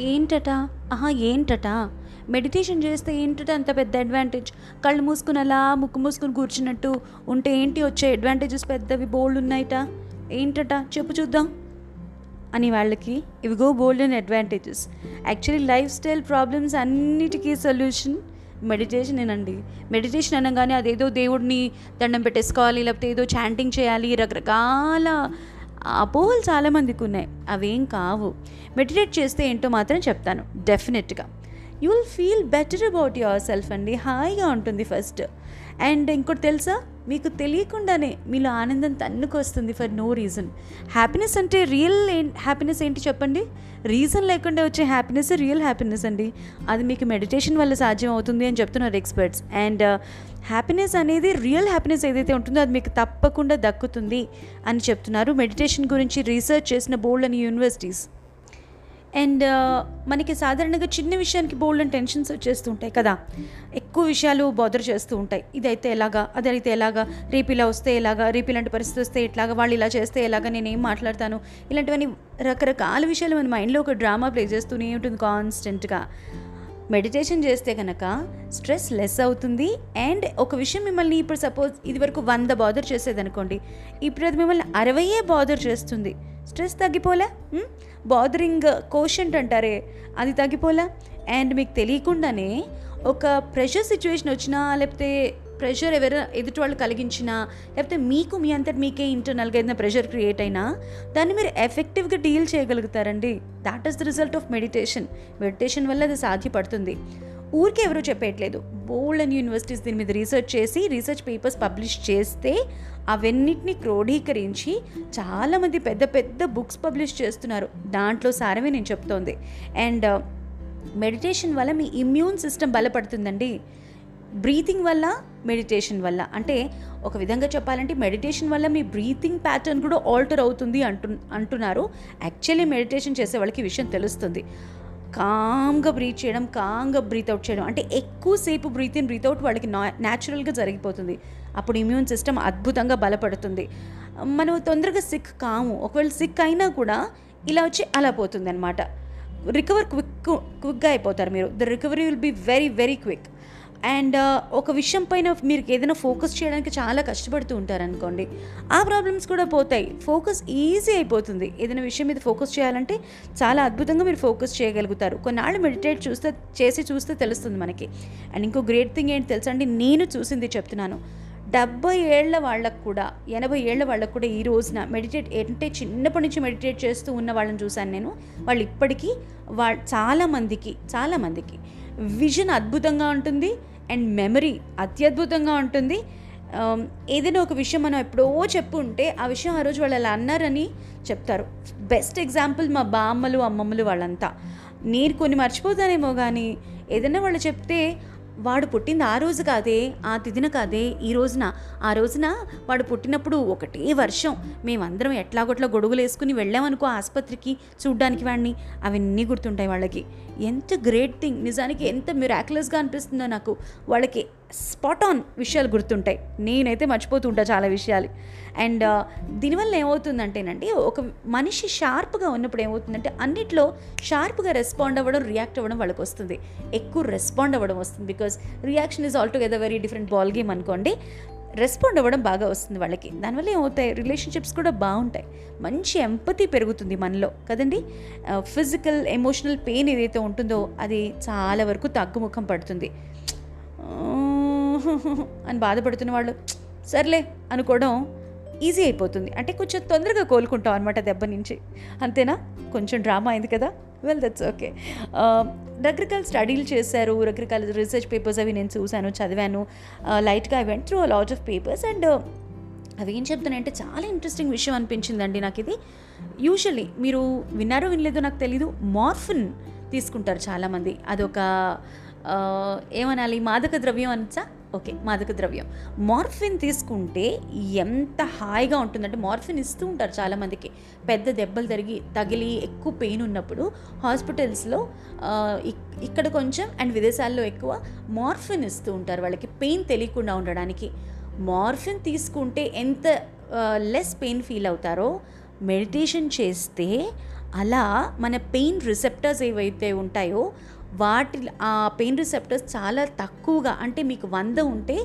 ఏంటట? ఆహా ఏంటట? మెడిటేషన్ చేస్తే ఏంటట అంత పెద్ద అడ్వాంటేజ్ కళ్ళు మూసుకుని అలా ముక్కు మూసుకుని కూర్చున్నట్టు ఉంటే ఏంటి వచ్చే అడ్వాంటేజెస్ పెద్దవి బోల్డ్ ఉన్నాయట? ఏంటట? చెప్పు చూద్దాం. అని వాళ్ళకి ఇవిగో bold and advantages actually lifestyle problems అన్నిటికీ సొల్యూషన్ మెడిటేషనేనండి మెడిటేషన్ అనగానే అదేదో దేవుడిని దండం పెట్టేసుకోవాలి లేకపోతే ఏదో చాంటింగ్ చేయాలి రకరకాల అపోహలు చాలామందికి ఉన్నాయి. అవేం కావు. మెడిటేట్ చేస్తే ఏంటో మాత్రం చెప్తాను. డెఫినెట్గా you will feel better about yourself అండి. హాయిగా ఉంటుంది ఫస్ట్ అండ్ ఇంకోటి తెలుసా? మీకు తెలియకుండానే మీలో ఆనందం తన్నుకొస్తుంది ఫర్ నో రీజన్ హ్యాపీనెస్ అంటే రియల్ హ్యాపీనెస్ ఏంటి చెప్పండి? రీజన్ లేకుండా వచ్చే హ్యాపీనెస్ రియల్ హ్యాపీనెస్ అండి. అది మీకు మెడిటేషన్ వల్ల సాధ్యం అవుతుంది అని చెప్తున్నారు ఎక్స్పర్ట్స్ అండ్ హ్యాపీనెస్ అనేది రియల్ హ్యాపీనెస్ ఏదైతే ఉంటుందో అది మీకు తప్పకుండా దక్కుతుంది అని చెప్తున్నారు. మెడిటేషన్ గురించి రీసెర్చ్ చేసిన బోల్డ్ అని యూనివర్సిటీస్ అండ్ మనకి సాధారణంగా చిన్న విషయానికి బోల్డ్ అండ్ టెన్షన్స్ వచ్చేస్తూ ఉంటాయి కదా. ఎక్కువ విషయాలు బోదర్ చేస్తూ ఉంటాయి. ఇదైతే ఎలాగా అదైతే ఎలాగా రేపు ఇలా వస్తే ఎలాగా రేపు ఇలాంటి పరిస్థితి వస్తే ఎట్లాగా వాళ్ళు ఇలా చేస్తే ఎలాగా నేను ఏం మాట్లాడతాను ఇలాంటివన్నీ రకరకాల విషయాలు మన మైండ్లో ఒక డ్రామా ప్లే చేస్తూనే ఉంటుంది కాన్స్టెంట్గా మెడిటేషన్ చేస్తే కనుక స్ట్రెస్ లెస్ అవుతుంది. అండ్ ఒక విషయం మిమ్మల్ని ఇప్పుడు సపోజ్ ఇది వరకు వంద బాదర్ చేసేదనుకోండి. ఇప్పుడు అది మిమ్మల్ని అరవయే బాదర్ చేస్తుంది. స్ట్రెస్ తగ్గిపోలే? బాదరింగ్ కోషంట్ అంటారే అది తగ్గిపోలే? అండ్ మీకు తెలియకుండానే ఒక ప్రెషర్ సిచ్యువేషన్ వచ్చినా లేకపోతే ప్రెషర్ ఎవరు ఎదుటి వాళ్ళు కలిగించినా లేకపోతే మీకు మీ అంతటి మీకే ఇంటర్నల్గా ఏదైనా ప్రెషర్ క్రియేట్ అయినా దాన్ని మీరు ఎఫెక్టివ్గా deal చేయగలుగుతారండి. That is the result of meditation meditation వల్ల అది సాధ్యపడుతుంది. ఊరికే ఎవరూ చెప్పేయట్లేదు. బోల్డ్ అండ్ యూనివర్సిటీస్ దీని మీద రీసెర్చ్ చేసి రీసెర్చ్ పేపర్స్ పబ్లిష్ చేస్తే అవన్నిటిని క్రోడీకరించి చాలామంది పెద్ద పెద్ద బుక్స్ పబ్లిష్ చేస్తున్నారు. దాంట్లో సారమే నేను చెప్తోంది. అండ్ మెడిటేషన్ uh, వల్ల మీ ఇమ్యూన్ సిస్టమ్ బలపడుతుందండి. బ్రీతింగ్ వల్ల మెడిటేషన్ వల్ల. అంటే ఒక విధంగా చెప్పాలంటే మెడిటేషన్ వల్ల మీ బ్రీతింగ్ ప్యాటర్న్ కూడా ఆల్టర్ అవుతుంది అంటు అంటున్నారు. యాక్చువల్లీ మెడిటేషన్ చేసే వాళ్ళకి విషయం తెలుస్తుంది. కామ్గా బ్రీత్ చేయడం కామ్గా బ్రీత్ అవుట్ చేయడం. అంటే ఎక్కువసేపు బ్రీత్ ఇన్ బ్రీత్ అవుట్ వాళ్ళకి నా న్యాచురల్గా జరిగిపోతుంది. అప్పుడు ఇమ్యూన్ సిస్టమ్ అద్భుతంగా బలపడుతుంది. మనం తొందరగా సిక్ కాము. ఒకవేళ సిక్ అయినా కూడా ఇలా వచ్చి అలా పోతుంది అనమాట రికవర్ క్విక్ క్విక్గా అయిపోతారు మీరు. The recovery will be very very quick. And ఒక విషయం పైన మీరు ఏదైనా ఫోకస్ చేయడానికి చాలా కష్టపడుతూ ఉంటారనుకోండి ఆ ప్రాబ్లమ్స్ కూడా పోతాయి. ఫోకస్ ఈజీ అయిపోతుంది. ఏదైనా విషయం మీద ఫోకస్ చేయాలంటే చాలా అద్భుతంగా మీరు ఫోకస్ చేయగలుగుతారు. కొన్నాళ్ళు మెడిటేట్ చూస్తే చేసి చూస్తే తెలుస్తుంది మనకి. అండ్ ఇంకో గ్రేట్ థింగ్ ఏంటి తెలుసా అండి నేను చూసింది చెప్తున్నాను. డెబ్బై ఏళ్ళ వాళ్ళకు కూడా ఎనభై ఏళ్ళ వాళ్ళకు కూడా ఈ రోజున మెడిటేట్ అంటే చిన్నప్పటి నుంచి మెడిటేట్ చేస్తూ ఉన్న వాళ్ళని చూశాను నేను. వాళ్ళు ఇప్పటికీ వా చాలామందికి చాలామందికి విజన్ అద్భుతంగా ఉంటుంది అండ్ మెమరీ అత్యద్భుతంగా ఉంటుంది. ఏదైనా ఒక విషయం మనం ఎప్పుడో చెప్పుంటే ఆ విషయం ఆ రోజు వాళ్ళు అలా అన్నారని చెప్తారు. బెస్ట్ ఎగ్జాంపుల్ మా బామ్మలు అమ్మమ్మలు వాళ్ళంతా. నేను కొన్ని మర్చిపోతానేమో కానీ ఏదైనా వాళ్ళు చెప్తే వాడు పుట్టింది ఆ రోజు కాదే ఆ తిదిన కాదే ఈ రోజున. ఆ రోజున వాడు పుట్టినప్పుడు ఒకటే వర్షం. మేమందరం ఎట్లాగొట్లా గొడుగులు వేసుకుని వెళ్ళామనుకో ఆసుపత్రికి చూడ్డానికి వాడిని. అవన్నీ గుర్తుంటాయి వాళ్ళకి. ఎంత గ్రేట్ థింగ్. నిజానికి ఎంత మిరాక్యులస్గా అనిపిస్తుందో నాకు. వాళ్ళకి స్పాట్ ఆన్ విషయాలు గుర్తుంటాయి. నేనైతే మర్చిపోతుంటా చాలా విషయాలు. అండ్ దీనివల్ల ఏమవుతుందంటేనండి ఒక మనిషి షార్ప్గా ఉన్నప్పుడు ఏమవుతుందంటే అన్నిట్లో షార్ప్గా రెస్పాండ్ అవ్వడం రియాక్ట్ అవ్వడం వాళ్ళకి వస్తుంది. ఎక్కువ రెస్పాండ్ అవ్వడం వస్తుంది. Because reaction is altogether very different ball game అనుకోండి రెస్పాండ్ అవ్వడం బాగా వస్తుంది వాళ్ళకి. దానివల్ల ఏమవుతాయి రిలేషన్షిప్స్ కూడా బాగుంటాయి. మంచి ఎంపతి పెరుగుతుంది మనలో. కదండి? ఫిజికల్ ఎమోషనల్ పెయిన్ ఏదైతే ఉంటుందో అది చాలా వరకు తగ్గుముఖం పడుతుంది. అని బాధపడుతున్న వాళ్ళు సర్లే అనుకోవడం ఈజీ అయిపోతుంది. అంటే కొంచెం తొందరగా కోలుకుంటాం అనమాట దెబ్బ నుంచి. అంతేనా? కొంచెం డ్రామా అయింది కదా? వెల్ దట్స్ ఓకే రకరకాల స్టడీలు చేశారు రకరకాల రీసెర్చ్ పేపర్స్ అవి నేను చూశాను చదివాను. లైట్గా I went through a lot of papers and అవి ఏం చెప్తానంటే చాలా ఇంట్రెస్టింగ్ విషయం అనిపించిందండి నాకు ఇది యూజువల్లీ మీరు విన్నారో వినలేదో నాకు తెలీదు మార్ఫిన్ తీసుకుంటారు చాలామంది. అదొక ఏమనాలి మాదక ద్రవ్యం అనొచ్చా? ఓకే మాదక ద్రవ్యం. మార్ఫిన్ తీసుకుంటే ఎంత హాయిగా ఉంటుందంటే మార్ఫిన్ ఇస్తూ ఉంటారు చాలామందికి. పెద్ద దెబ్బలు తరిగి తగిలి ఎక్కువ పెయిన్ ఉన్నప్పుడు హాస్పిటల్స్లో ఇక్- ఇక్కడ కొంచెం అండ్ విదేశాల్లో ఎక్కువ మార్ఫిన్ ఇస్తూ ఉంటారు వాళ్ళకి. పెయిన్ తెలియకుండా ఉండడానికి. మార్ఫిన్ తీసుకుంటే ఎంత లెస్ పెయిన్ ఫీల్ అవుతారో మెడిటేషన్ చేస్తే అలా మన పెయిన్ రిసెప్టర్స్ ఏవైతే ఉంటాయో వాటి ఆ పెయిన్ రిసెప్టర్స్ చాలా తక్కువగా అంటే మీకు వంద ఉంటే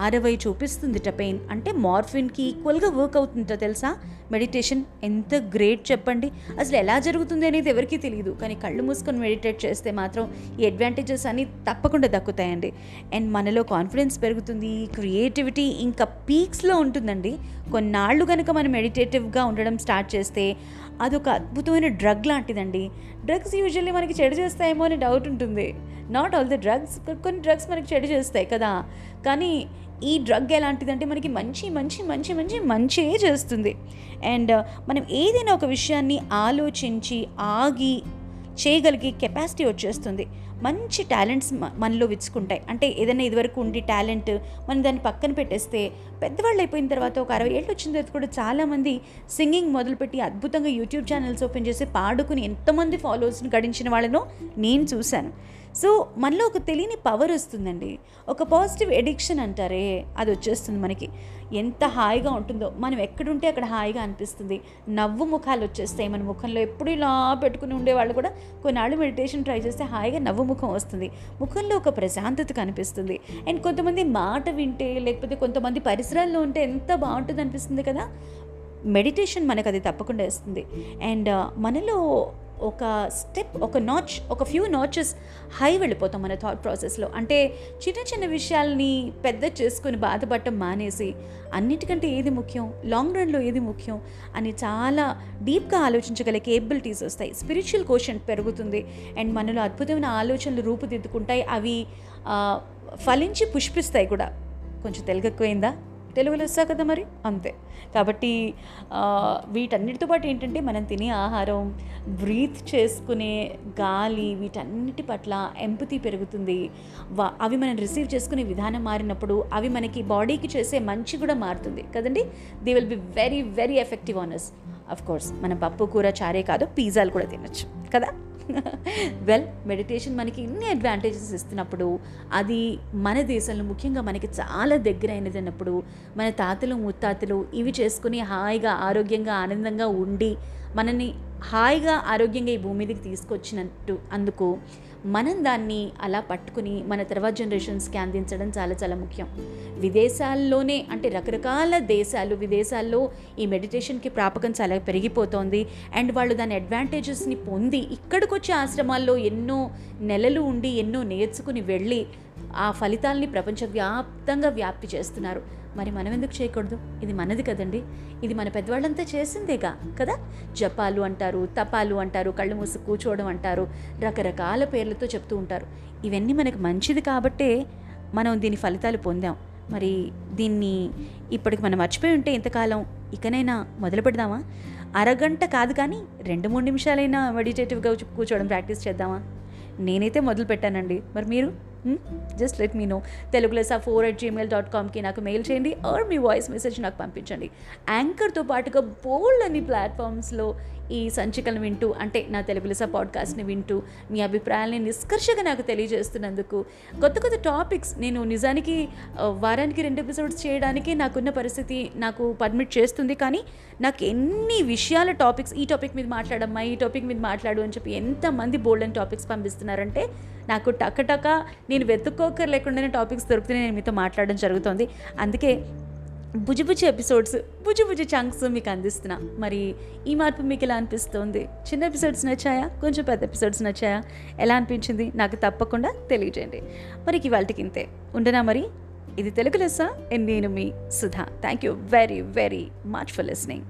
అరవై చూపిస్తుందిట పెయిన్. అంటే మార్ఫిన్కి ఈక్వల్గా వర్క్ అవుతుందిట తెలుసా? మెడిటేషన్ ఎంత గ్రేట్ చెప్పండి. అసలు ఎలా జరుగుతుంది అనేది ఎవరికీ తెలియదు కానీ కళ్ళు మూసుకొని మెడిటేట్ చేస్తే మాత్రం ఈ అడ్వాంటేజెస్ అన్నీ తప్పకుండా దక్కుతాయండి. అండ్ మనలో కాన్ఫిడెన్స్ పెరుగుతుంది క్రియేటివిటీ ఇంకా పీక్స్లో ఉంటుందండి. కొన్నాళ్ళు కనుక మనం మెడిటేటివ్గా ఉండడం స్టార్ట్ చేస్తే అదొక అద్భుతమైన డ్రగ్ లాంటిదండి. డ్రగ్స్ యూజువల్లీ మనకి చెడు చేస్తాయేమో అని డౌట్ ఉంటుంది. నాట్ ఆల్ ద డ్రగ్స్ కొన్ని డ్రగ్స్ మనకి చెడు చేస్తాయి కదా. కానీ ఈ డ్రగ్ ఎలాంటిదంటే మనకి మంచి మంచి మంచి మంచి మంచి చేస్తుంది. అండ్ uh, మనం ఏదైనా ఒక విషయాన్ని ఆలోచించి ఆగి చేయగలిగే కెపాసిటీ వచ్చేస్తుంది. మంచి టాలెంట్స్ మనలో విచ్చుకుంటాయి. అంటే ఏదైనా ఇదివరకు ఉండి టాలెంట్ మనం దాన్ని పక్కన పెట్టేస్తే పెద్దవాళ్ళు అయిపోయిన తర్వాత ఒక అరవై ఏళ్ళు వచ్చిన తర్వాత కూడా చాలామంది సింగింగ్ మొదలుపెట్టి అద్భుతంగా యూట్యూబ్ ఛానల్స్ ఓపెన్ చేసి పాడుకుని ఎంతమంది ఫాలోవర్స్ని గడించిన వాళ్ళను నేను చూశాను. సో మనలో ఒక తెలియని పవర్ వస్తుందండి. ఒక పాజిటివ్ ఎడిక్షన్ అంటారే అది వచ్చేస్తుంది మనకి. ఎంత హాయిగా ఉంటుందో మనం ఎక్కడుంటే అక్కడ హాయిగా అనిపిస్తుంది. నవ్వు ముఖాలు వచ్చేస్తాయి మన ముఖంలో. ఎప్పుడు ఇలా పెట్టుకుని ఉండేవాళ్ళు కూడా కొన్నాళ్ళు మెడిటేషన్ ట్రై చేస్తే హాయిగా నవ్వు ముఖం వస్తుంది. ముఖంలో ఒక ప్రశాంతత కనిపిస్తుంది. అండ్ కొంతమంది మాట వింటే లేకపోతే కొంతమంది పరిసరాల్లో ఉంటే ఎంత బాగుంటుంది అనిపిస్తుంది కదా మెడిటేషన్ మనకు అది తప్పకుండా ఇస్తుంది. అండ్ మనలో ఒక స్టెప్ ఒక నాచ్ ఒక ఫ్యూ నాచెస్ హై వెళ్ళిపోతాం మన థాట్ ప్రాసెస్లో అంటే చిన్న చిన్న విషయాల్ని పెద్ద చేసుకుని బాధపడటం మానేసి అన్నిటికంటే ఏది ముఖ్యం? లాంగ్ రన్లో ఏది ముఖ్యం? అని చాలా డీప్గా ఆలోచించగల కేబిలిటీస్ వస్తాయి. స్పిరిచువల్ కోషన్ పెరుగుతుంది. అండ్ మనలో అద్భుతమైన ఆలోచనలు రూపుదిద్దుకుంటాయి. అవి ఫలించి పుష్పిస్తాయి కూడా. కొంచెం తెలుగు తెలుగులో వస్తా కదా మరి? అంతే. కాబట్టి వీటన్నిటితో పాటు ఏంటంటే మనం తినే ఆహారం బ్రీత్ చేసుకునే గాలి వీటన్నిటి పట్ల ఎంపతి పెరుగుతుంది. అవి మనం రిసీవ్ చేసుకునే విధానం మారినప్పుడు అవి మనకి బాడీకి చేసే మంచి కూడా మారుతుంది. కదండి? They will be very very effective honours of course మనం పప్పు కూర చారే కాదు పిజ్జాలు కూడా తినచ్చు. వెల్ మెడిటేషన్ మనకి ఇన్ని అడ్వాంటేజెస్ ఇస్తున్నప్పుడు అది మన దేశంలో ముఖ్యంగా మనకి చాలా దగ్గరైనది అన్నప్పుడు మన తాతలు ముత్తాతలు ఇవి చేసుకుని హాయిగా ఆరోగ్యంగా ఆనందంగా ఉండి మనని హాయిగా ఆరోగ్యంగా ఈ భూమి మీదకి తీసుకొచ్చినట్టు అందుకు మనం దాన్ని అలా పట్టుకుని మన తర్వాత జనరేషన్స్కి అందించడం చాలా చాలా ముఖ్యం. విదేశాల్లోనే అంటే రకరకాల దేశాలు విదేశాల్లో ఈ మెడిటేషన్కి ప్రాపకం చాలా పెరిగిపోతోంది. అండ్ వాళ్ళు దాని అడ్వాంటేజెస్ని పొంది ఇక్కడికి వచ్చే ఆశ్రమాల్లో ఎన్నో నెలలు ఉండి ఎన్నో నేర్చుకుని వెళ్ళి ఆ ఫలితాలని ప్రపంచవ్యాప్తంగా వ్యాప్తి చేస్తున్నారు. మరి మనం ఎందుకు చేయకూడదు? ఇది మనది కదండి. ఇది మన పెద్దవాళ్ళంతా చేసిందేగా కదా? జపాలు అంటారు తపాలు అంటారు కళ్ళు మూసి కూర్చోవడం అంటారు రకరకాల పేర్లతో చెప్తూ ఉంటారు. ఇవన్నీ మనకు మంచిది కాబట్టే మనం దీని ఫలితాలు పొందాం. మరి దీన్ని ఇప్పటికి మనం మర్చిపోయి ఉంటే ఇంతకాలం ఇకనైనా మొదలు పెడదామా? అరగంట కాదు కానీ రెండు మూడు నిమిషాలైనా మెడిటేటివ్గా కూర్చోవడం ప్రాక్టీస్ చేద్దామా? నేనైతే మొదలు పెట్టానండి. మరి మీరు? Hmm? Just let me know తెలుగులో సా ఫోర్ అట్ జీమెయిల్ డాట్ కామ్కి నాకు మెయిల్ చేయండి. ఆర్ మీ వాయిస్ మెసేజ్ నాకు పంపించండి. యాంకర్తో పాటుగా బోల్డ్ అని ప్లాట్ఫామ్స్లో ఈ సంచికలను వింటూ అంటే నా తెలుగు లిసా పాడ్కాస్ట్ని వింటూ మీ అభిప్రాయాల్ని నిష్కర్షగా నాకు తెలియజేస్తున్నందుకు కొత్త కొత్త టాపిక్స్ నేను నిజానికి వారానికి రెండు ఎపిసోడ్స్ చేయడానికి నాకున్న పరిస్థితి నాకు పర్మిట్ చేస్తుంది. కానీ నాకు ఎన్ని విషయాల టాపిక్స్ ఈ టాపిక్ మీద మాట్లాడమ్మా ఈ టాపిక్ మీద మాట్లాడు అని చెప్పి ఎంతమంది బోల్డ్ అని టాపిక్స్ పంపిస్తున్నారంటే నాకు టకటక నేను వెతుక్కోకర్ లేకుండానే టాపిక్స్ దొరికితే నేను మీతో మాట్లాడడం జరుగుతుంది. అందుకే బుజిబుజి ఎపిసోడ్స్ బుజిబుజి చంక్స్ మీకు అందిస్తున్నా. మరి ఈ మార్పు మీకు ఎలా అనిపిస్తుంది? చిన్న ఎపిసోడ్స్ నచ్చాయా? కొంచెం పెద్ద ఎపిసోడ్స్ నచ్చాయా? ఎలా అనిపించింది? నాకు తప్పకుండా తెలియజేయండి. మరి ఇవాళకి ఇంతే. ఉండనా మరి? ఇది తెలుగు లెస్సా నేను మీ Sudha. Thank you very very much for listening